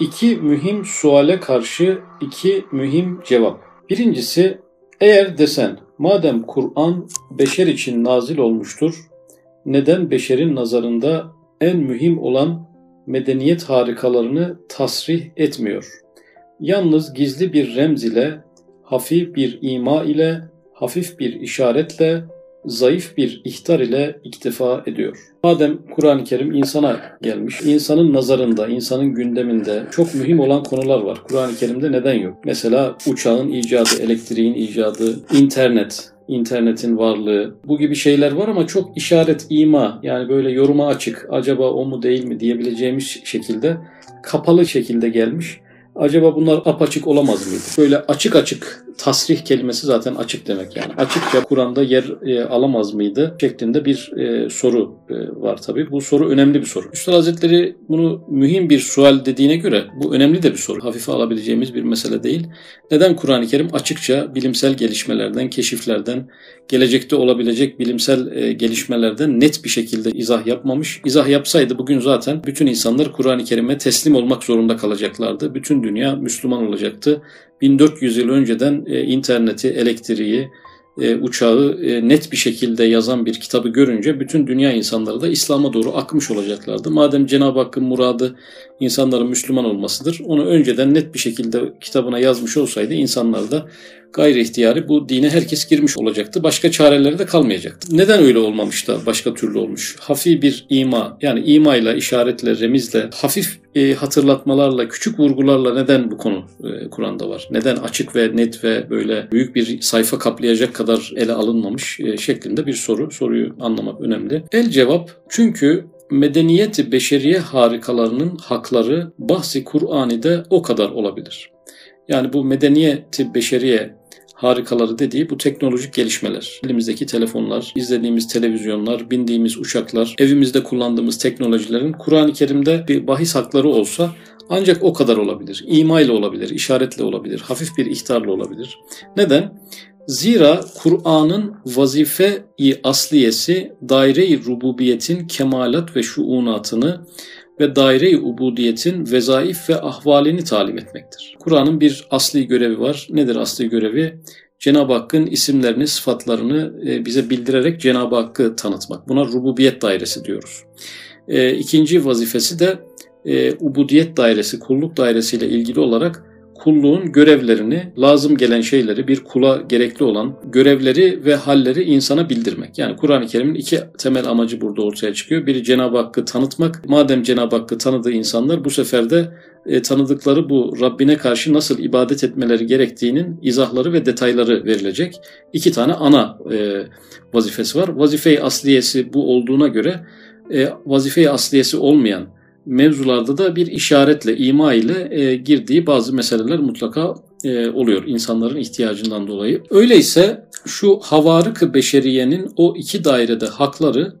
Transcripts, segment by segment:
İki mühim suale karşı iki mühim cevap. Birincisi eğer desen madem Kur'an beşer için nazil olmuştur, neden beşerin nazarında en mühim olan medeniyet harikalarını tasrih etmiyor? Yalnız gizli bir remz ile, hafif bir ima ile, hafif bir işaretle, zayıf bir ihtar ile iktifa ediyor. Madem Kur'an-ı Kerim insana gelmiş, insanın nazarında, insanın gündeminde çok mühim olan konular var. Kur'an-ı Kerim'de neden yok? Mesela uçağın icadı, elektriğin icadı, internet, internetin varlığı bu gibi şeyler var ama çok işaret, ima yani böyle yoruma açık acaba o mu değil mi diyebileceğimiz şekilde kapalı şekilde gelmiş. Acaba bunlar apaçık olamaz mıydı? Böyle açık açık tasrih kelimesi zaten açık demek yani. Açıkça Kur'an'da yer e, alamaz mıydı şeklinde bir e, soru e, var tabii. Bu soru önemli bir soru. Üstad Hazretleri bunu mühim bir sual dediğine göre bu önemli de bir soru. Hafife alabileceğimiz bir mesele değil. Neden Kur'an-ı Kerim açıkça bilimsel gelişmelerden, keşiflerden, gelecekte olabilecek bilimsel e, gelişmelerden net bir şekilde izah yapmamış? İzah yapsaydı bugün zaten bütün insanlar Kur'an-ı Kerim'e teslim olmak zorunda kalacaklardı. Bütün dünya Müslüman olacaktı. 1400 yıl önceden e, interneti, elektriği, e, uçağı e, net bir şekilde yazan bir kitabı görünce bütün dünya insanları da İslam'a doğru akmış olacaklardı. Madem Cenab-ı Hakk'ın muradı insanların Müslüman olmasıdır, onu önceden net bir şekilde kitabına yazmış olsaydı insanlar da gayri ihtiyari bu dine herkes girmiş olacaktı. Başka çareleri de kalmayacaktı. Neden öyle olmamış da başka türlü olmuş? Hafif bir ima yani imayla, işaretle, remizle, hafif e, hatırlatmalarla, küçük vurgularla neden bu konu e, Kur'an'da var? Neden açık ve net ve böyle büyük bir sayfa kaplayacak kadar ele alınmamış e, şeklinde bir soru. Soruyu anlamak önemli. El cevap çünkü medeniyeti beşeriye harikalarının hakları bahsi Kur'an'da o kadar olabilir. Yani bu medeniyeti beşeriye harikaları dediği bu teknolojik gelişmeler. Elimizdeki telefonlar, izlediğimiz televizyonlar, bindiğimiz uçaklar, evimizde kullandığımız teknolojilerin Kur'an-ı Kerim'de bir bahis hakları olsa ancak o kadar olabilir. İma ile olabilir, işaretle olabilir, hafif bir ihtarla olabilir. Neden? Zira Kur'an'ın vazife-i asliyesi daire-i rububiyetin kemalat ve şuunatını ve daire-i ubudiyetin vezaif ve ahvalini talim etmektir. Kur'an'ın bir asli görevi var. Nedir asli görevi? Cenab-ı Hakk'ın isimlerini, sıfatlarını e, bize bildirerek Cenab-ı Hakk'ı tanıtmak. Buna rububiyet dairesi diyoruz. E, ikinci vazifesi de e, ubudiyet dairesi, kulluk dairesiyle ilgili olarak kulluğun görevlerini, lazım gelen şeyleri, bir kula gerekli olan görevleri ve halleri insana bildirmek. Yani Kur'an-ı Kerim'in iki temel amacı burada ortaya çıkıyor. Biri Cenab-ı Hakk'ı tanıtmak. Madem Cenab-ı Hakk'ı tanıdığı insanlar bu sefer de e, tanıdıkları bu Rabbine karşı nasıl ibadet etmeleri gerektiğinin izahları ve detayları verilecek. İki tane ana e, vazifesi var. Vazife-i asliyesi bu olduğuna göre e, vazife-i asliyesi olmayan mevzularda da bir işaretle, ima ile e, girdiği bazı meseleler mutlaka e, oluyor insanların ihtiyacından dolayı. Öyleyse şu havarık beşeriyenin o iki dairede hakları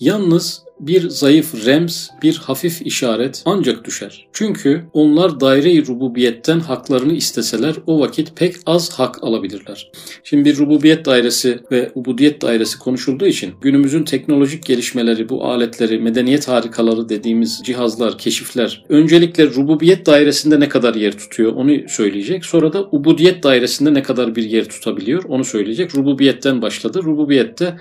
yalnız bir zayıf rems, bir hafif işaret ancak düşer. Çünkü onlar daire-i rububiyetten haklarını isteseler o vakit pek az hak alabilirler. Şimdi bir rububiyet dairesi ve ubudiyet dairesi konuşulduğu için günümüzün teknolojik gelişmeleri, bu aletleri, medeniyet harikaları dediğimiz cihazlar, keşifler öncelikle rububiyet dairesinde ne kadar yer tutuyor onu söyleyecek. Sonra da ubudiyet dairesinde ne kadar bir yer tutabiliyor onu söyleyecek. Rububiyetten başladı. Rububiyette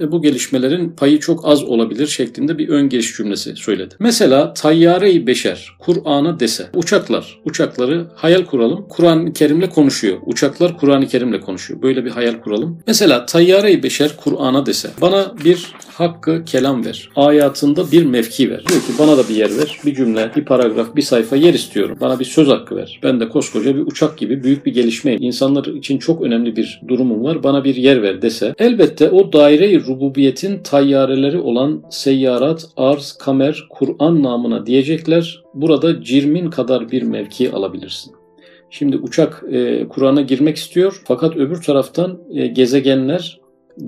ve bu gelişmelerin payı çok az olabilir şeklinde bir ön giriş cümlesi söyledi. Mesela tayyare-i beşer Kur'an'a dese uçaklar, uçakları hayal kuralım. Kur'an-ı Kerim'le konuşuyor. Uçaklar Kur'an-ı Kerim'le konuşuyor. Böyle bir hayal kuralım. Mesela tayyare-i beşer Kur'an'a dese bana bir hakkı kelam ver. Ayatında bir mevki ver. Diyor ki bana da bir yer ver. Bir cümle, bir paragraf, bir sayfa yer istiyorum. Bana bir söz hakkı ver. Ben de koskoca bir uçak gibi büyük bir gelişmeyim. İnsanlar için çok önemli bir durumum var. Bana bir yer ver dese elbette o daire-i rububiyetin tayyareleri olan seyyarat, arz, kamer, Kur'an namına diyecekler. Burada cirmin kadar bir mevki alabilirsin. Şimdi uçak e, Kur'an'a girmek istiyor fakat öbür taraftan e, gezegenler,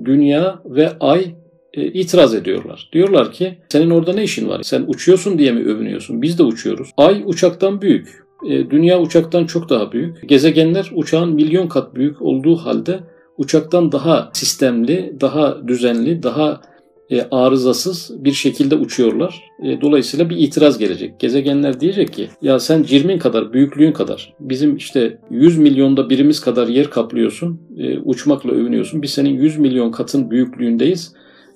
dünya ve ay e, itiraz ediyorlar. Diyorlar ki senin orada ne işin var? Sen uçuyorsun diye mi övünüyorsun? Biz de uçuyoruz. Ay uçaktan büyük. E, dünya uçaktan çok daha büyük. Gezegenler uçağın milyon kat büyük olduğu halde uçaktan daha sistemli, daha düzenli, daha e, arızasız bir şekilde uçuyorlar. E, dolayısıyla bir itiraz gelecek. Gezegenler diyecek ki ya sen cirmin kadar, büyüklüğün kadar bizim işte 100 milyonda birimiz kadar yer kaplıyorsun, e, uçmakla övünüyorsun. Biz senin 100 milyon katın büyüklüğündeyiz.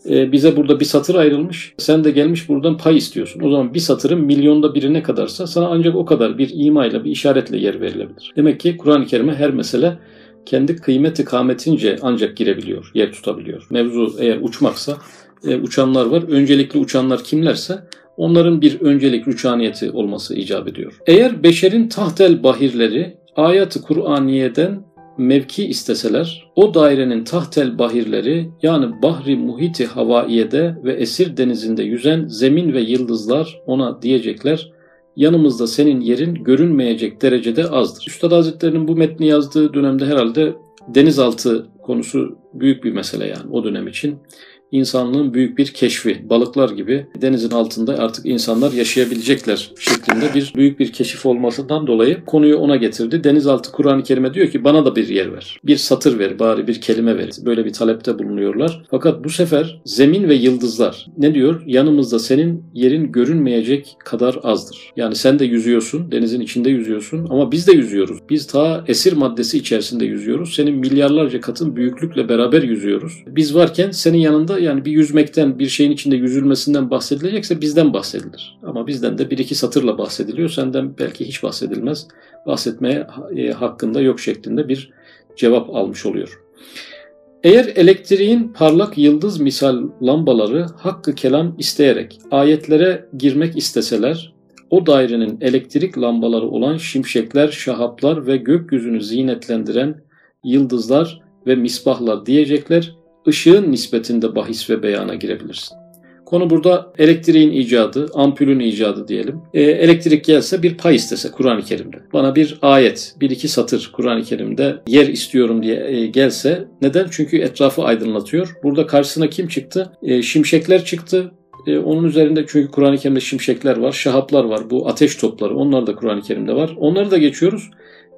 E, bize burada bir satır ayrılmış. Sen de gelmiş buradan pay istiyorsun. O zaman bir satırın milyonda biri ne kadarsa sana ancak o kadar bir imayla, bir işaretle yer verilebilir. Demek ki Kur'an-ı Kerim'e her mesele kendi kıymeti kametince ancak girebiliyor, yer tutabiliyor. Mevzu eğer uçmaksa e, uçanlar var. Öncelikli uçanlar kimlerse onların bir öncelik rüçhaniyeti olması icap ediyor. Eğer beşerin tahtel bahirleri ayatı Kur'aniye'den mevki isteseler, o dairenin tahtel bahirleri yani bahri muhiti havaiyede ve esir denizinde yüzen zemin ve yıldızlar ona diyecekler, yanımızda senin yerin görünmeyecek derecede azdır. Üstad Hazretleri'nin bu metni yazdığı dönemde herhalde denizaltı konusu büyük bir mesele yani o dönem için insanlığın büyük bir keşfi. Balıklar gibi denizin altında artık insanlar yaşayabilecekler şeklinde bir büyük bir keşif olmasından dolayı konuyu ona getirdi. Denizaltı Kur'an-ı Kerim'e diyor ki bana da bir yer ver. Bir satır ver bari bir kelime ver. Böyle bir talepte bulunuyorlar. Fakat bu sefer zemin ve yıldızlar ne diyor? Yanımızda senin yerin görünmeyecek kadar azdır. Yani sen de yüzüyorsun, denizin içinde yüzüyorsun ama biz de yüzüyoruz. Biz ta esir maddesi içerisinde yüzüyoruz. Senin milyarlarca katın büyüklükle beraber yüzüyoruz. Biz varken senin yanında yani bir yüzmekten, bir şeyin içinde yüzülmesinden bahsedilecekse bizden bahsedilir. Ama bizden de bir iki satırla bahsediliyor. Senden belki hiç bahsedilmez. Bahsetmeye e, hakkında yok şeklinde bir cevap almış oluyor. Eğer elektriğin parlak yıldız misal lambaları hakkı kelam isteyerek ayetlere girmek isteseler, o dairenin elektrik lambaları olan şimşekler, şahaplar ve gökyüzünü zinetlendiren yıldızlar ve misbahlar diyecekler ışığın nispetinde bahis ve beyana girebilirsin. Konu burada elektriğin icadı, ampulün icadı diyelim. E, elektrik gelse bir pay istese Kur'an-ı Kerim'de. Bana bir ayet, bir iki satır Kur'an-ı Kerim'de yer istiyorum diye e, gelse. Neden? Çünkü etrafı aydınlatıyor. Burada karşısına kim çıktı? E, şimşekler çıktı. E, onun üzerinde çünkü Kur'an-ı Kerim'de şimşekler var, şahaplar var. Bu ateş topları onlar da Kur'an-ı Kerim'de var. Onları da geçiyoruz.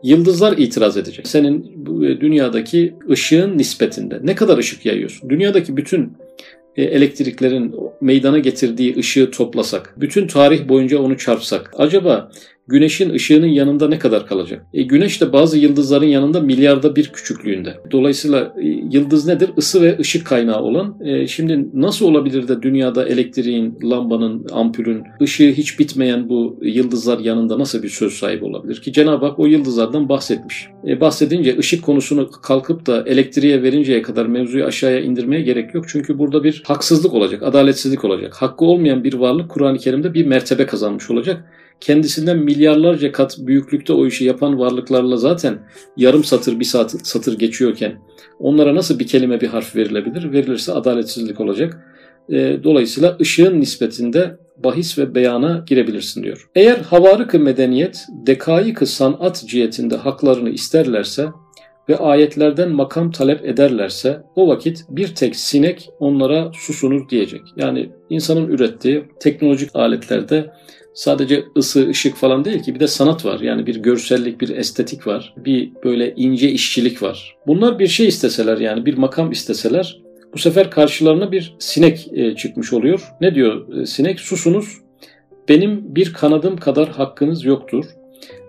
Yıldızlar itiraz edecek. Senin e, dünyadaki ışığın nispetinde ne kadar ışık yayıyorsun? Dünyadaki bütün e, elektriklerin meydana getirdiği ışığı toplasak, bütün tarih boyunca onu çarpsak, acaba güneşin ışığının yanında ne kadar kalacak? E, güneş de bazı yıldızların yanında milyarda bir küçüklüğünde. Dolayısıyla e, yıldız nedir? Isı ve ışık kaynağı olan. E, şimdi nasıl olabilir de dünyada elektriğin, lambanın, ampulün, ışığı hiç bitmeyen bu yıldızlar yanında nasıl bir söz sahibi olabilir ki? Cenab-ı Hak o yıldızlardan bahsetmiş. E, bahsedince ışık konusunu kalkıp da elektriğe verinceye kadar mevzuyu aşağıya indirmeye gerek yok. Çünkü burada bir haksızlık olacak, adaletsizlik olacak. Hakkı olmayan bir varlık Kur'an-ı Kerim'de bir mertebe kazanmış olacak kendisinden milyarlarca kat büyüklükte o işi yapan varlıklarla zaten yarım satır bir saat, satır geçiyorken onlara nasıl bir kelime bir harf verilebilir? Verilirse adaletsizlik olacak. E, dolayısıyla ışığın nispetinde bahis ve beyana girebilirsin diyor. Eğer havarık medeniyet dekayık sanat cihetinde haklarını isterlerse ve ayetlerden makam talep ederlerse o vakit bir tek sinek onlara susunuz diyecek. Yani insanın ürettiği teknolojik aletlerde sadece ısı, ışık falan değil ki bir de sanat var. Yani bir görsellik, bir estetik var. Bir böyle ince işçilik var. Bunlar bir şey isteseler yani bir makam isteseler bu sefer karşılarına bir sinek e, çıkmış oluyor. Ne diyor e, sinek? Susunuz. Benim bir kanadım kadar hakkınız yoktur.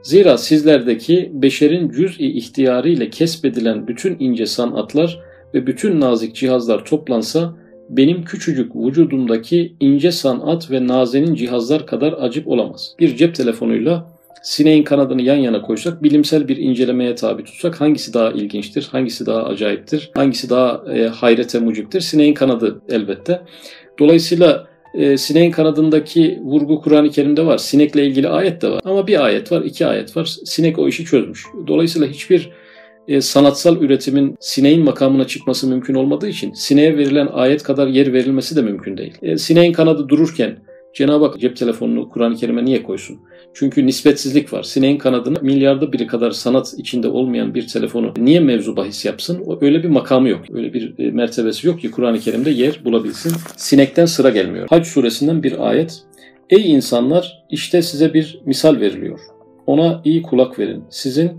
Zira sizlerdeki beşerin cüz-i ihtiyarı ile kesbedilen bütün ince sanatlar ve bütün nazik cihazlar toplansa benim küçücük vücudumdaki ince sanat ve nazenin cihazlar kadar acip olamaz. Bir cep telefonuyla sineğin kanadını yan yana koysak, bilimsel bir incelemeye tabi tutsak hangisi daha ilginçtir, hangisi daha acayiptir, hangisi daha e, hayrete muciptir? Sineğin kanadı elbette. Dolayısıyla e, sineğin kanadındaki vurgu Kur'an-ı Kerim'de var. Sinekle ilgili ayet de var. Ama bir ayet var, iki ayet var. Sinek o işi çözmüş. Dolayısıyla hiçbir e, sanatsal üretimin sineğin makamına çıkması mümkün olmadığı için sineğe verilen ayet kadar yer verilmesi de mümkün değil. E, sineğin kanadı dururken Cenab-ı Hak cep telefonunu Kur'an-ı Kerim'e niye koysun? Çünkü nispetsizlik var. Sineğin kanadını milyarda biri kadar sanat içinde olmayan bir telefonu niye mevzu bahis yapsın? O öyle bir makamı yok. Öyle bir e, mertebesi yok ki Kur'an-ı Kerim'de yer bulabilsin. Sinekten sıra gelmiyor. Hac suresinden bir ayet. Ey insanlar işte size bir misal veriliyor. Ona iyi kulak verin. Sizin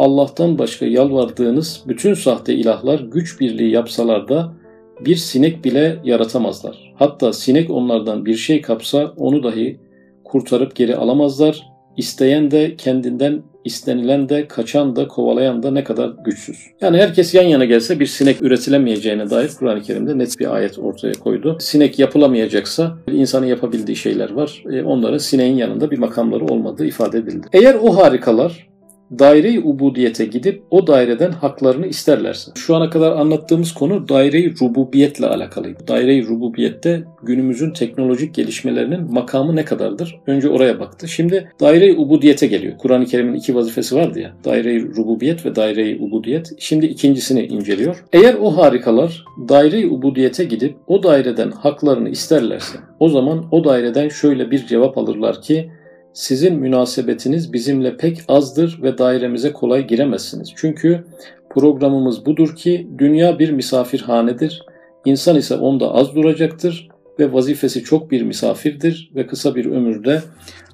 Allah'tan başka yalvardığınız bütün sahte ilahlar güç birliği yapsalar da bir sinek bile yaratamazlar. Hatta sinek onlardan bir şey kapsa onu dahi kurtarıp geri alamazlar. İsteyen de kendinden istenilen de kaçan da kovalayan da ne kadar güçsüz. Yani herkes yan yana gelse bir sinek üretilemeyeceğine dair Kur'an-ı Kerim'de net bir ayet ortaya koydu. Sinek yapılamayacaksa insanın yapabildiği şeyler var. E, onlara sineğin yanında bir makamları olmadığı ifade edildi. Eğer o harikalar daire-i ubudiyete gidip o daireden haklarını isterlerse. Şu ana kadar anlattığımız konu daire-i rububiyetle alakalıydı. Daire-i rububiyette günümüzün teknolojik gelişmelerinin makamı ne kadardır? Önce oraya baktı. Şimdi daire-i ubudiyete geliyor. Kur'an-ı Kerim'in iki vazifesi vardı ya. Daire-i rububiyet ve daire-i ubudiyet. Şimdi ikincisini inceliyor. Eğer o harikalar daire-i ubudiyete gidip o daireden haklarını isterlerse o zaman o daireden şöyle bir cevap alırlar ki sizin münasebetiniz bizimle pek azdır ve dairemize kolay giremezsiniz. Çünkü programımız budur ki dünya bir misafirhanedir. İnsan ise onda az duracaktır ve vazifesi çok bir misafirdir ve kısa bir ömürde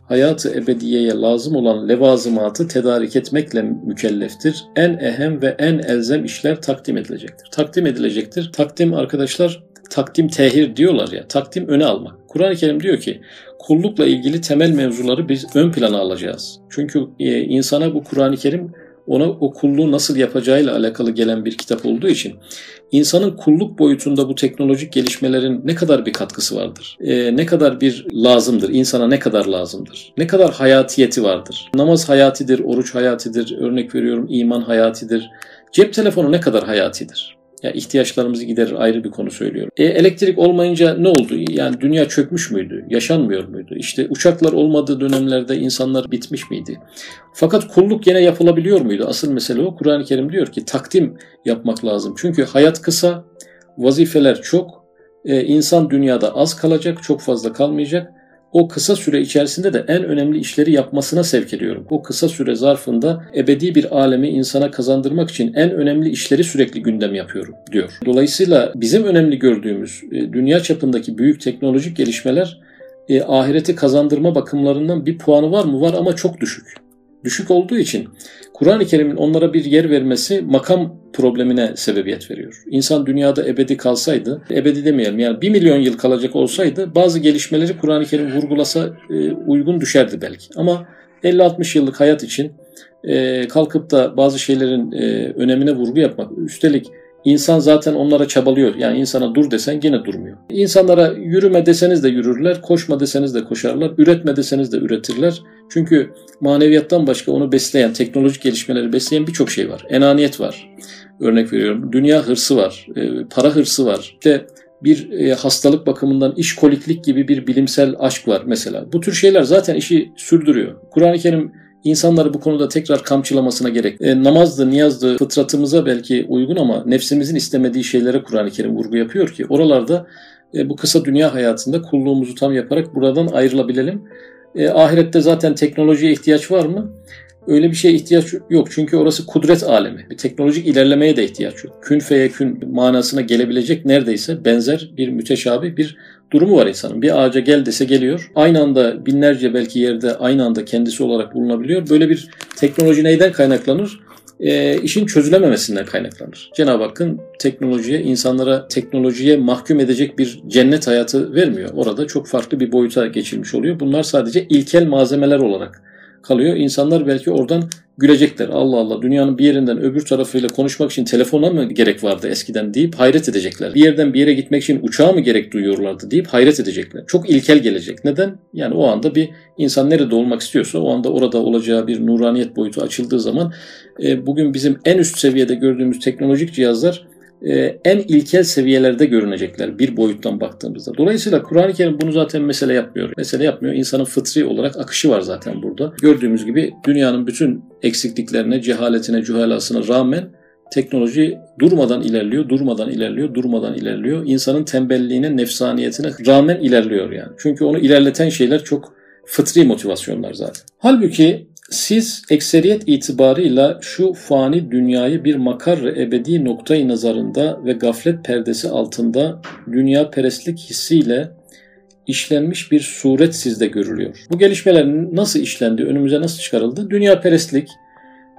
hayatı ebediyeye lazım olan levazımatı tedarik etmekle mükelleftir. En ehem ve en elzem işler takdim edilecektir. Takdim edilecektir. Takdim arkadaşlar takdim tehir diyorlar ya. Takdim öne almak. Kur'an-ı Kerim diyor ki kullukla ilgili temel mevzuları biz ön plana alacağız. Çünkü e, insana bu Kur'an-ı Kerim ona o kulluğu nasıl yapacağıyla alakalı gelen bir kitap olduğu için insanın kulluk boyutunda bu teknolojik gelişmelerin ne kadar bir katkısı vardır? E, ne kadar bir lazımdır? İnsana ne kadar lazımdır? Ne kadar hayatiyeti vardır? Namaz hayatidir, oruç hayatidir, örnek veriyorum iman hayatidir. Cep telefonu ne kadar hayatidir? Ya ihtiyaçlarımızı giderir ayrı bir konu söylüyorum. E, elektrik olmayınca ne oldu? Yani dünya çökmüş müydü? Yaşanmıyor muydu? İşte uçaklar olmadığı dönemlerde insanlar bitmiş miydi? Fakat kulluk yine yapılabiliyor muydu? Asıl mesele o. Kur'an-ı Kerim diyor ki takdim yapmak lazım. Çünkü hayat kısa, vazifeler çok, e, insan dünyada az kalacak, çok fazla kalmayacak o kısa süre içerisinde de en önemli işleri yapmasına sevk ediyorum. O kısa süre zarfında ebedi bir alemi insana kazandırmak için en önemli işleri sürekli gündem yapıyorum diyor. Dolayısıyla bizim önemli gördüğümüz e, dünya çapındaki büyük teknolojik gelişmeler e, ahireti kazandırma bakımlarından bir puanı var mı? Var ama çok düşük düşük olduğu için Kur'an-ı Kerim'in onlara bir yer vermesi makam problemine sebebiyet veriyor. İnsan dünyada ebedi kalsaydı, ebedi demeyelim yani bir milyon yıl kalacak olsaydı bazı gelişmeleri Kur'an-ı Kerim vurgulasa e, uygun düşerdi belki. Ama 50-60 yıllık hayat için e, kalkıp da bazı şeylerin e, önemine vurgu yapmak, üstelik İnsan zaten onlara çabalıyor. Yani insana dur desen yine durmuyor. İnsanlara yürüme deseniz de yürürler, koşma deseniz de koşarlar, üretme deseniz de üretirler. Çünkü maneviyattan başka onu besleyen, teknolojik gelişmeleri besleyen birçok şey var. Enaniyet var. Örnek veriyorum. Dünya hırsı var, e, para hırsı var. İşte bir e, hastalık bakımından işkoliklik gibi bir bilimsel aşk var mesela. Bu tür şeyler zaten işi sürdürüyor. Kur'an-ı Kerim insanları bu konuda tekrar kamçılamasına gerek. E, namazdı, niyazdı fıtratımıza belki uygun ama nefsimizin istemediği şeylere Kur'an-ı Kerim vurgu yapıyor ki oralarda e, bu kısa dünya hayatında kulluğumuzu tam yaparak buradan ayrılabilelim. E, ahirette zaten teknolojiye ihtiyaç var mı? Öyle bir şeye ihtiyaç yok. Çünkü orası kudret alemi. Bir teknolojik ilerlemeye de ihtiyaç yok. Kün feye kün manasına gelebilecek neredeyse benzer bir müteşabih bir durumu var insanın. Bir ağaca gel dese geliyor. Aynı anda binlerce belki yerde aynı anda kendisi olarak bulunabiliyor. Böyle bir teknoloji neyden kaynaklanır? E, işin çözülememesinden kaynaklanır. Cenab-ı Hakk'ın teknolojiye, insanlara teknolojiye mahkum edecek bir cennet hayatı vermiyor. Orada çok farklı bir boyuta geçilmiş oluyor. Bunlar sadece ilkel malzemeler olarak kalıyor. İnsanlar belki oradan gülecekler. Allah Allah dünyanın bir yerinden öbür tarafıyla konuşmak için telefona mı gerek vardı eskiden deyip hayret edecekler. Bir yerden bir yere gitmek için uçağa mı gerek duyuyorlardı deyip hayret edecekler. Çok ilkel gelecek. Neden? Yani o anda bir insan nerede olmak istiyorsa o anda orada olacağı bir nuraniyet boyutu açıldığı zaman e, bugün bizim en üst seviyede gördüğümüz teknolojik cihazlar en ilkel seviyelerde görünecekler bir boyuttan baktığımızda. Dolayısıyla Kur'an-ı Kerim bunu zaten mesele yapmıyor. Mesele yapmıyor. İnsanın fıtri olarak akışı var zaten burada. Gördüğümüz gibi dünyanın bütün eksikliklerine, cehaletine, cühalasına rağmen teknoloji durmadan ilerliyor, durmadan ilerliyor, durmadan ilerliyor. İnsanın tembelliğine, nefsaniyetine rağmen ilerliyor yani. Çünkü onu ilerleten şeyler çok fıtri motivasyonlar zaten. Halbuki siz ekseriyet itibarıyla şu fani dünyayı bir makar ebedi noktayı nazarında ve gaflet perdesi altında dünya perestlik hissiyle işlenmiş bir suret sizde görülüyor. Bu gelişmeler nasıl işlendi, önümüze nasıl çıkarıldı? Dünya perestlik,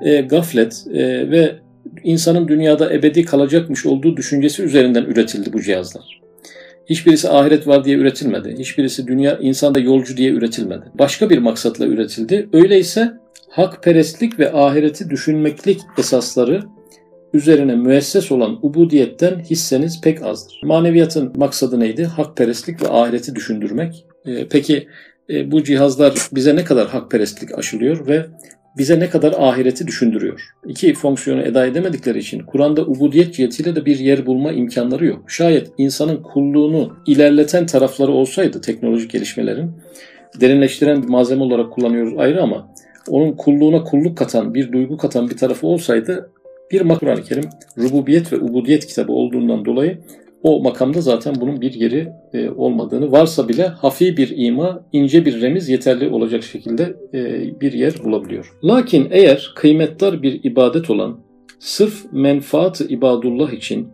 e, gaflet e, ve insanın dünyada ebedi kalacakmış olduğu düşüncesi üzerinden üretildi bu cihazlar. Hiçbirisi ahiret var diye üretilmedi. Hiçbirisi dünya insanda yolcu diye üretilmedi. Başka bir maksatla üretildi. Öyleyse hakperestlik ve ahireti düşünmeklik esasları üzerine müesses olan ubudiyetten hisseniz pek azdır. Maneviyatın maksadı neydi? Hakperestlik ve ahireti düşündürmek. Ee, peki e, bu cihazlar bize ne kadar hakperestlik aşılıyor ve bize ne kadar ahireti düşündürüyor. İki fonksiyonu eda edemedikleri için Kur'an'da ubudiyet cihetiyle de bir yer bulma imkanları yok. Şayet insanın kulluğunu ilerleten tarafları olsaydı teknolojik gelişmelerin derinleştiren bir malzeme olarak kullanıyoruz ayrı ama onun kulluğuna kulluk katan, bir duygu katan bir tarafı olsaydı bir Kur'an-ı Kerim rububiyet ve ubudiyet kitabı olduğundan dolayı o makamda zaten bunun bir yeri e, olmadığını varsa bile hafi bir ima, ince bir remiz yeterli olacak şekilde e, bir yer bulabiliyor. Lakin eğer kıymetdar bir ibadet olan sırf menfaat ibadullah için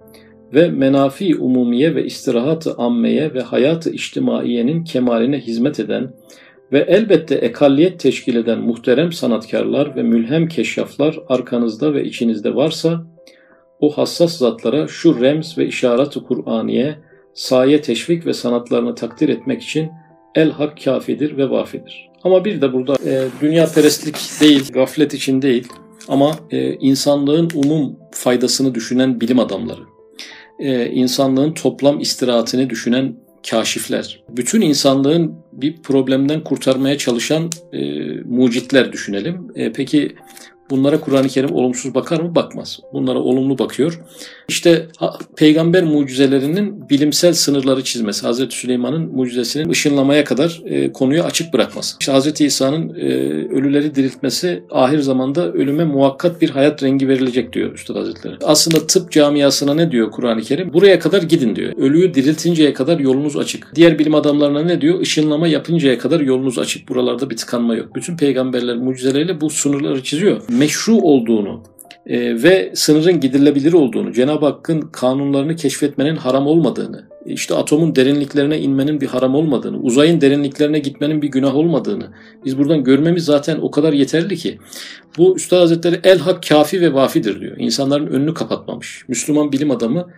ve menafi umumiye ve istirahat-ı ammeye ve hayatı içtimaiyenin kemaline hizmet eden ve elbette ekalliyet teşkil eden muhterem sanatkarlar ve mülhem keşyaflar arkanızda ve içinizde varsa o hassas zatlara şu remz ve işaret-i Kur'aniye saye teşvik ve sanatlarını takdir etmek için el hak kafidir ve vafidir. Ama bir de burada e, dünya perestlik değil, gaflet için değil ama e, insanlığın umum faydasını düşünen bilim adamları, e, insanlığın toplam istirahatini düşünen kaşifler, bütün insanlığın bir problemden kurtarmaya çalışan e, mucitler düşünelim. E, peki Bunlara Kur'an-ı Kerim olumsuz bakar mı? Bakmaz. Bunlara olumlu bakıyor. İşte peygamber mucizelerinin bilimsel sınırları çizmesi, Hazreti Süleyman'ın mucizesinin ışınlamaya kadar e, konuyu açık bırakması. İşte Hazreti İsa'nın e, ölüleri diriltmesi ahir zamanda ölüme muhakkat bir hayat rengi verilecek diyor Üstad Hazretleri. Aslında tıp camiasına ne diyor Kur'an-ı Kerim? Buraya kadar gidin diyor. Ölüyü diriltinceye kadar yolunuz açık. Diğer bilim adamlarına ne diyor? Işınlama yapıncaya kadar yolunuz açık. Buralarda bir tıkanma yok. Bütün peygamberler mucizeleriyle bu sınırları çiziyor. Meşru olduğunu, e, ve sınırın gidilebilir olduğunu, Cenab-ı Hakk'ın kanunlarını keşfetmenin haram olmadığını, işte atomun derinliklerine inmenin bir haram olmadığını, uzayın derinliklerine gitmenin bir günah olmadığını biz buradan görmemiz zaten o kadar yeterli ki. Bu Üstad Hazretleri el hak kafi ve vafidir diyor. İnsanların önünü kapatmamış. Müslüman bilim adamı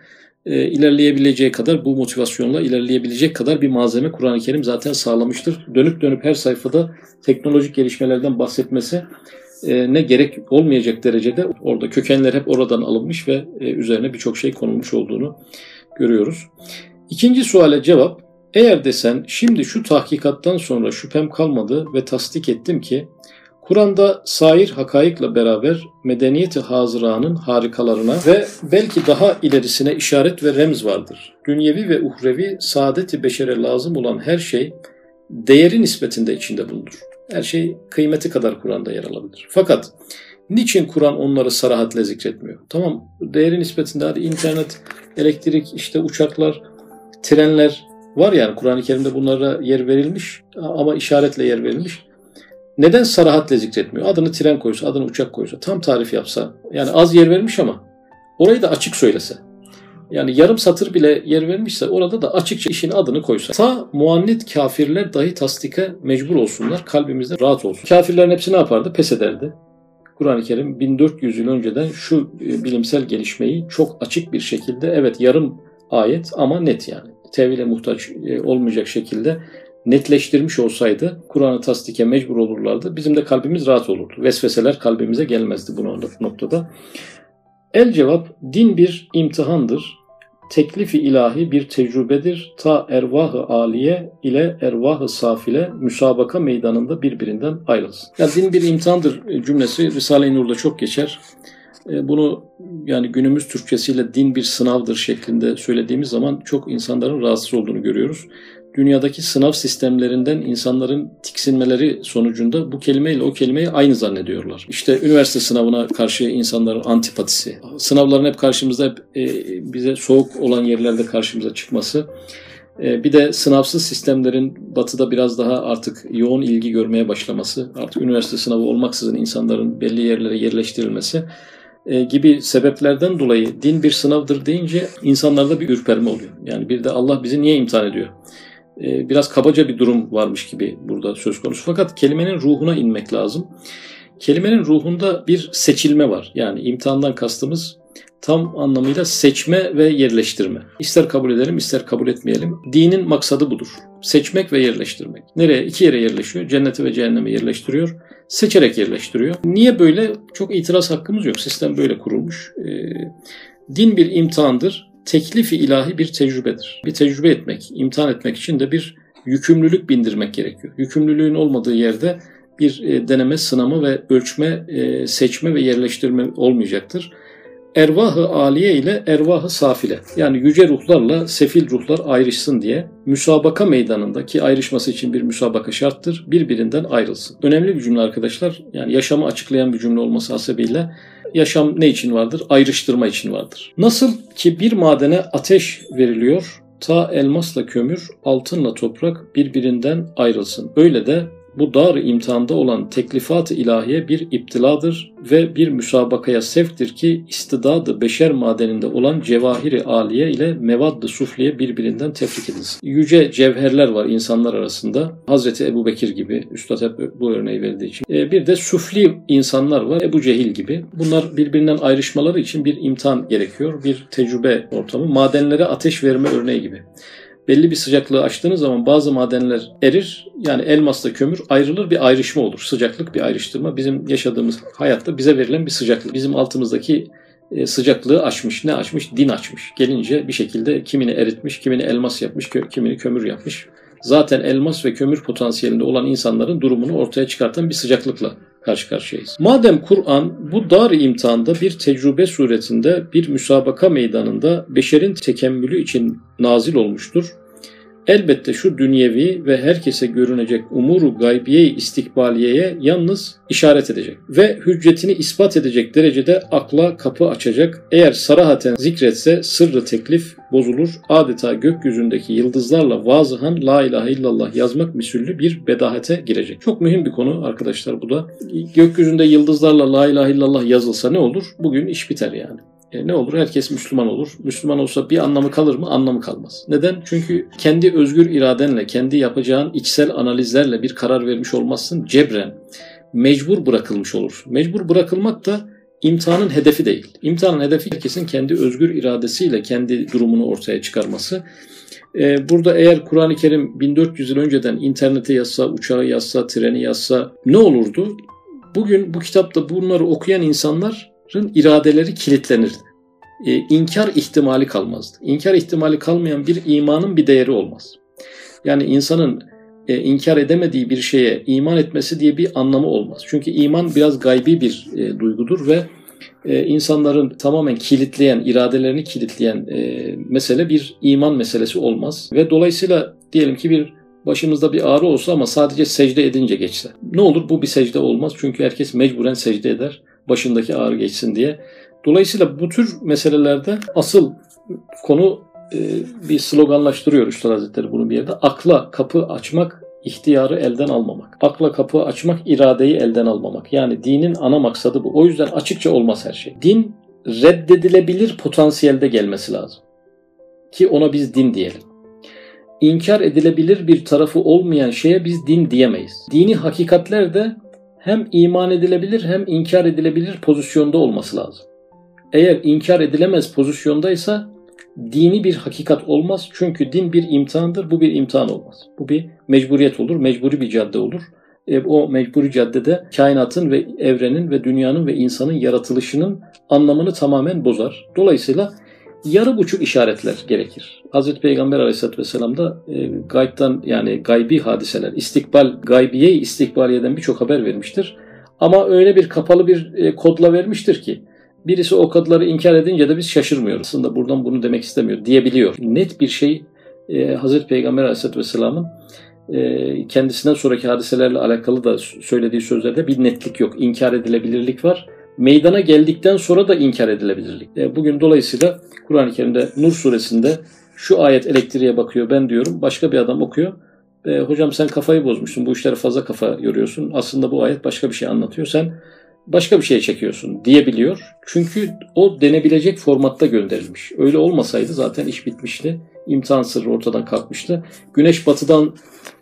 e, ilerleyebileceği kadar bu motivasyonla ilerleyebilecek kadar bir malzeme Kur'an-ı Kerim zaten sağlamıştır. Dönüp dönüp her sayfada teknolojik gelişmelerden bahsetmesi ne gerek olmayacak derecede orada kökenler hep oradan alınmış ve e, üzerine birçok şey konulmuş olduğunu görüyoruz. İkinci suale cevap eğer desen şimdi şu tahkikattan sonra şüphem kalmadı ve tasdik ettim ki Kur'an'da sair hakaikla beraber medeniyeti hazıranın harikalarına ve belki daha ilerisine işaret ve remz vardır. Dünyevi ve uhrevi saadeti beşere lazım olan her şey değeri nispetinde içinde bulunur. Her şey kıymeti kadar Kur'an'da yer alabilir. Fakat niçin Kur'an onları sarahatle zikretmiyor? Tamam değeri nispetinde hadi internet, elektrik, işte uçaklar, trenler var yani Kur'an-ı Kerim'de bunlara yer verilmiş ama işaretle yer verilmiş. Neden sarahatle zikretmiyor? Adını tren koysa, adını uçak koysa, tam tarif yapsa. Yani az yer vermiş ama orayı da açık söylese. Yani yarım satır bile yer vermişse orada da açıkça işin adını koysa. Ta muannit kafirler dahi tasdike mecbur olsunlar. Kalbimizde rahat olsun. Kafirlerin hepsi ne yapardı? Pes ederdi. Kur'an-ı Kerim 1400 yıl önceden şu e, bilimsel gelişmeyi çok açık bir şekilde evet yarım ayet ama net yani. Tevhile muhtaç e, olmayacak şekilde netleştirmiş olsaydı Kur'an'ı tasdike mecbur olurlardı. Bizim de kalbimiz rahat olurdu. Vesveseler kalbimize gelmezdi bu noktada. El cevap din bir imtihandır. Teklifi ilahi bir tecrübedir. Ta ervahı aliye ile ervahı safile müsabaka meydanında birbirinden ayrılsın. Yani din bir imtihandır cümlesi Risale-i Nur'da çok geçer. E, bunu yani günümüz Türkçesiyle din bir sınavdır şeklinde söylediğimiz zaman çok insanların rahatsız olduğunu görüyoruz dünyadaki sınav sistemlerinden insanların tiksinmeleri sonucunda bu kelimeyle o kelimeyi aynı zannediyorlar. İşte üniversite sınavına karşı insanların antipatisi, sınavların hep karşımızda hep, e, bize soğuk olan yerlerde karşımıza çıkması, e, bir de sınavsız sistemlerin batıda biraz daha artık yoğun ilgi görmeye başlaması, artık üniversite sınavı olmaksızın insanların belli yerlere yerleştirilmesi e, gibi sebeplerden dolayı din bir sınavdır deyince insanlarda bir ürperme oluyor. Yani bir de Allah bizi niye imtihan ediyor? E, biraz kabaca bir durum varmış gibi burada söz konusu. Fakat kelimenin ruhuna inmek lazım. Kelimenin ruhunda bir seçilme var. Yani imtihandan kastımız tam anlamıyla seçme ve yerleştirme. İster kabul edelim ister kabul etmeyelim. Dinin maksadı budur. Seçmek ve yerleştirmek. Nereye? İki yere yerleşiyor. Cennete ve cehenneme yerleştiriyor. Seçerek yerleştiriyor. Niye böyle? Çok itiraz hakkımız yok. Sistem böyle kurulmuş. Ee, din bir imtihandır. Teklifi ilahi bir tecrübedir. Bir tecrübe etmek, imtihan etmek için de bir yükümlülük bindirmek gerekiyor. Yükümlülüğün olmadığı yerde bir e, deneme, sınama ve ölçme, e, seçme ve yerleştirme olmayacaktır ervahı aliye ile ervahı safile yani yüce ruhlarla sefil ruhlar ayrışsın diye müsabaka meydanında ki ayrışması için bir müsabaka şarttır birbirinden ayrılsın. Önemli bir cümle arkadaşlar yani yaşamı açıklayan bir cümle olması hasebiyle yaşam ne için vardır? Ayrıştırma için vardır. Nasıl ki bir madene ateş veriliyor ta elmasla kömür, altınla toprak birbirinden ayrılsın. Öyle de bu dar imtihanda olan teklifat-ı ilahiye bir iptiladır ve bir müsabakaya sevktir ki istidadı beşer madeninde olan cevahiri aliye ile mevadd-ı sufliye birbirinden tefrik edilsin. Yüce cevherler var insanlar arasında. Hazreti Ebu Bekir gibi, Üstad hep bu örneği verdiği için. E, bir de sufli insanlar var, Ebu Cehil gibi. Bunlar birbirinden ayrışmaları için bir imtihan gerekiyor, bir tecrübe ortamı. Madenlere ateş verme örneği gibi belli bir sıcaklığı aştığınız zaman bazı madenler erir. Yani elmasla kömür ayrılır bir ayrışma olur. Sıcaklık bir ayrıştırma. Bizim yaşadığımız hayatta bize verilen bir sıcaklık. Bizim altımızdaki e, sıcaklığı aşmış. Ne aşmış? Din açmış. Gelince bir şekilde kimini eritmiş, kimini elmas yapmış, kimini kömür yapmış. Zaten elmas ve kömür potansiyelinde olan insanların durumunu ortaya çıkartan bir sıcaklıkla karşı karşıyayız. Madem Kur'an bu dar imtihanda bir tecrübe suretinde bir müsabaka meydanında beşerin tekemmülü için nazil olmuştur. Elbette şu dünyevi ve herkese görünecek umuru gaybiye istikbaliyeye yalnız işaret edecek ve hüccetini ispat edecek derecede akla kapı açacak. Eğer sarahaten zikretse sırrı teklif bozulur. Adeta gökyüzündeki yıldızlarla vazıhan la ilahe illallah yazmak misüllü bir bedahete girecek. Çok mühim bir konu arkadaşlar bu da. Gökyüzünde yıldızlarla la ilahe illallah yazılsa ne olur? Bugün iş biter yani. E, ne olur? Herkes Müslüman olur. Müslüman olsa bir anlamı kalır mı? Anlamı kalmaz. Neden? Çünkü kendi özgür iradenle, kendi yapacağın içsel analizlerle bir karar vermiş olmazsın. Cebren, mecbur bırakılmış olur. Mecbur bırakılmak da imtihanın hedefi değil. İmtihanın hedefi herkesin kendi özgür iradesiyle kendi durumunu ortaya çıkarması. E, burada eğer Kur'an-ı Kerim 1400 yıl önceden internete yazsa, uçağı yazsa, treni yazsa ne olurdu? Bugün bu kitapta bunları okuyan insanlar iradeleri kilitlenirdi. E, inkar ihtimali kalmazdı. İnkar ihtimali kalmayan bir imanın bir değeri olmaz. Yani insanın e, inkar edemediği bir şeye iman etmesi diye bir anlamı olmaz. Çünkü iman biraz gaybi bir e, duygudur ve e, insanların tamamen kilitleyen, iradelerini kilitleyen e, mesele bir iman meselesi olmaz. Ve dolayısıyla diyelim ki bir başımızda bir ağrı olsa ama sadece secde edince geçse. Ne olur bu bir secde olmaz çünkü herkes mecburen secde eder başındaki ağrı geçsin diye. Dolayısıyla bu tür meselelerde asıl konu e, bir sloganlaştırıyor Üstad Hazretleri bunu bir yerde. Akla kapı açmak, ihtiyarı elden almamak. Akla kapı açmak, iradeyi elden almamak. Yani dinin ana maksadı bu. O yüzden açıkça olmaz her şey. Din reddedilebilir potansiyelde gelmesi lazım. Ki ona biz din diyelim. İnkar edilebilir bir tarafı olmayan şeye biz din diyemeyiz. Dini hakikatler de hem iman edilebilir hem inkar edilebilir pozisyonda olması lazım. Eğer inkar edilemez pozisyondaysa dini bir hakikat olmaz. Çünkü din bir imtihandır. Bu bir imtihan olmaz. Bu bir mecburiyet olur. Mecburi bir cadde olur. E, o mecburi caddede kainatın ve evrenin ve dünyanın ve insanın yaratılışının anlamını tamamen bozar. Dolayısıyla yarı buçuk işaretler gerekir. Hazreti Peygamber Aleyhisselatü Vesselam da e, gaybtan yani gaybi hadiseler, istikbal, gaybiye istikbaliyeden birçok haber vermiştir. Ama öyle bir kapalı bir e, kodla vermiştir ki birisi o kodları inkar edince de biz şaşırmıyoruz. Aslında buradan bunu demek istemiyor diyebiliyor. Net bir şey e, Hazreti Peygamber Aleyhisselatü Vesselam'ın e, kendisinden sonraki hadiselerle alakalı da söylediği sözlerde bir netlik yok. İnkar edilebilirlik var meydana geldikten sonra da inkar edilebilirlik. E, bugün dolayısıyla Kur'an-ı Kerim'de Nur suresinde şu ayet elektriğe bakıyor ben diyorum. Başka bir adam okuyor. E, hocam sen kafayı bozmuşsun. Bu işlere fazla kafa yoruyorsun. Aslında bu ayet başka bir şey anlatıyor. Sen başka bir şey çekiyorsun diyebiliyor. Çünkü o denebilecek formatta gönderilmiş. Öyle olmasaydı zaten iş bitmişti. İmtihan sırrı ortadan kalkmıştı. Güneş batıdan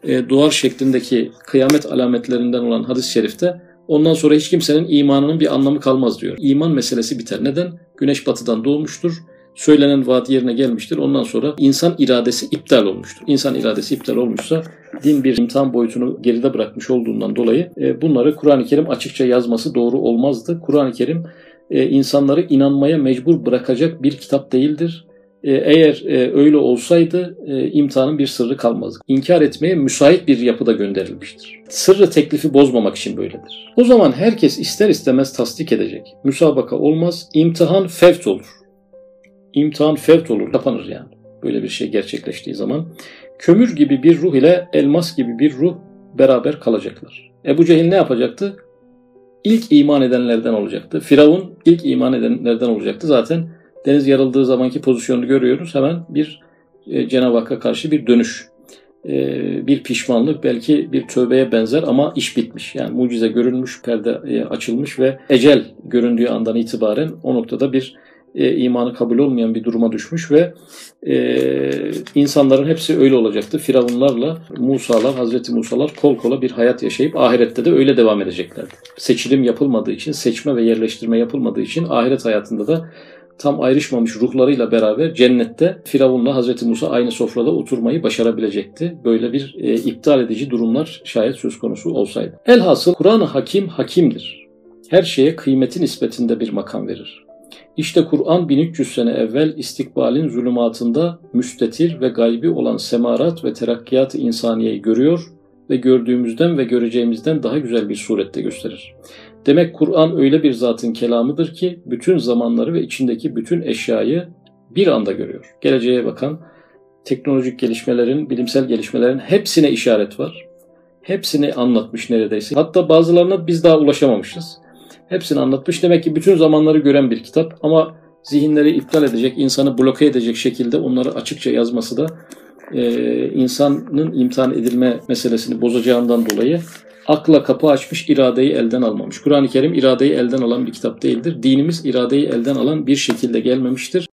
e, doğar şeklindeki kıyamet alametlerinden olan hadis-i şerifte Ondan sonra hiç kimsenin imanının bir anlamı kalmaz diyor. İman meselesi biter. Neden? Güneş batıdan doğmuştur. Söylenen vaat yerine gelmiştir. Ondan sonra insan iradesi iptal olmuştur. İnsan iradesi iptal olmuşsa din bir imtihan boyutunu geride bırakmış olduğundan dolayı e, bunları Kur'an-ı Kerim açıkça yazması doğru olmazdı. Kur'an-ı Kerim e, insanları inanmaya mecbur bırakacak bir kitap değildir. E, eğer öyle olsaydı imtihanın bir sırrı kalmazdı. İnkar etmeye müsait bir yapıda gönderilmiştir. Sırrı teklifi bozmamak için böyledir. O zaman herkes ister istemez tasdik edecek. Müsabaka olmaz, imtihan fevt olur. İmtihan fevt olur, kapanır yani. Böyle bir şey gerçekleştiği zaman. Kömür gibi bir ruh ile elmas gibi bir ruh beraber kalacaklar. Ebu Cehil ne yapacaktı? İlk iman edenlerden olacaktı. Firavun ilk iman edenlerden olacaktı. Zaten deniz yarıldığı zamanki pozisyonunu görüyoruz. Hemen bir e, Cenab-ı Hakk'a karşı bir dönüş, e, bir pişmanlık, belki bir tövbeye benzer ama iş bitmiş. Yani mucize görülmüş, perde e, açılmış ve ecel göründüğü andan itibaren o noktada bir e, imanı kabul olmayan bir duruma düşmüş ve e, insanların hepsi öyle olacaktı. Firavunlarla Musalar, Hazreti Musalar kol kola bir hayat yaşayıp ahirette de öyle devam edeceklerdi. Seçilim yapılmadığı için, seçme ve yerleştirme yapılmadığı için ahiret hayatında da tam ayrışmamış ruhlarıyla beraber cennette Firavun'la Hazreti Musa aynı sofrada oturmayı başarabilecekti. Böyle bir e, iptal edici durumlar şayet söz konusu olsaydı. Elhasıl Kur'an-ı Hakim hakimdir. Her şeye kıymeti nispetinde bir makam verir. İşte Kur'an 1300 sene evvel istikbalin zulümatında müstetir ve gaybi olan semarat ve terakkiyat-ı insaniyeyi görüyor ve gördüğümüzden ve göreceğimizden daha güzel bir surette gösterir. Demek Kur'an öyle bir zatın kelamıdır ki bütün zamanları ve içindeki bütün eşyayı bir anda görüyor. Geleceğe bakan teknolojik gelişmelerin, bilimsel gelişmelerin hepsine işaret var. Hepsini anlatmış neredeyse. Hatta bazılarına biz daha ulaşamamışız. Hepsini anlatmış. Demek ki bütün zamanları gören bir kitap ama zihinleri iptal edecek, insanı bloke edecek şekilde onları açıkça yazması da e, insanın imtihan edilme meselesini bozacağından dolayı akla kapı açmış, iradeyi elden almamış. Kur'an-ı Kerim iradeyi elden alan bir kitap değildir. Dinimiz iradeyi elden alan bir şekilde gelmemiştir.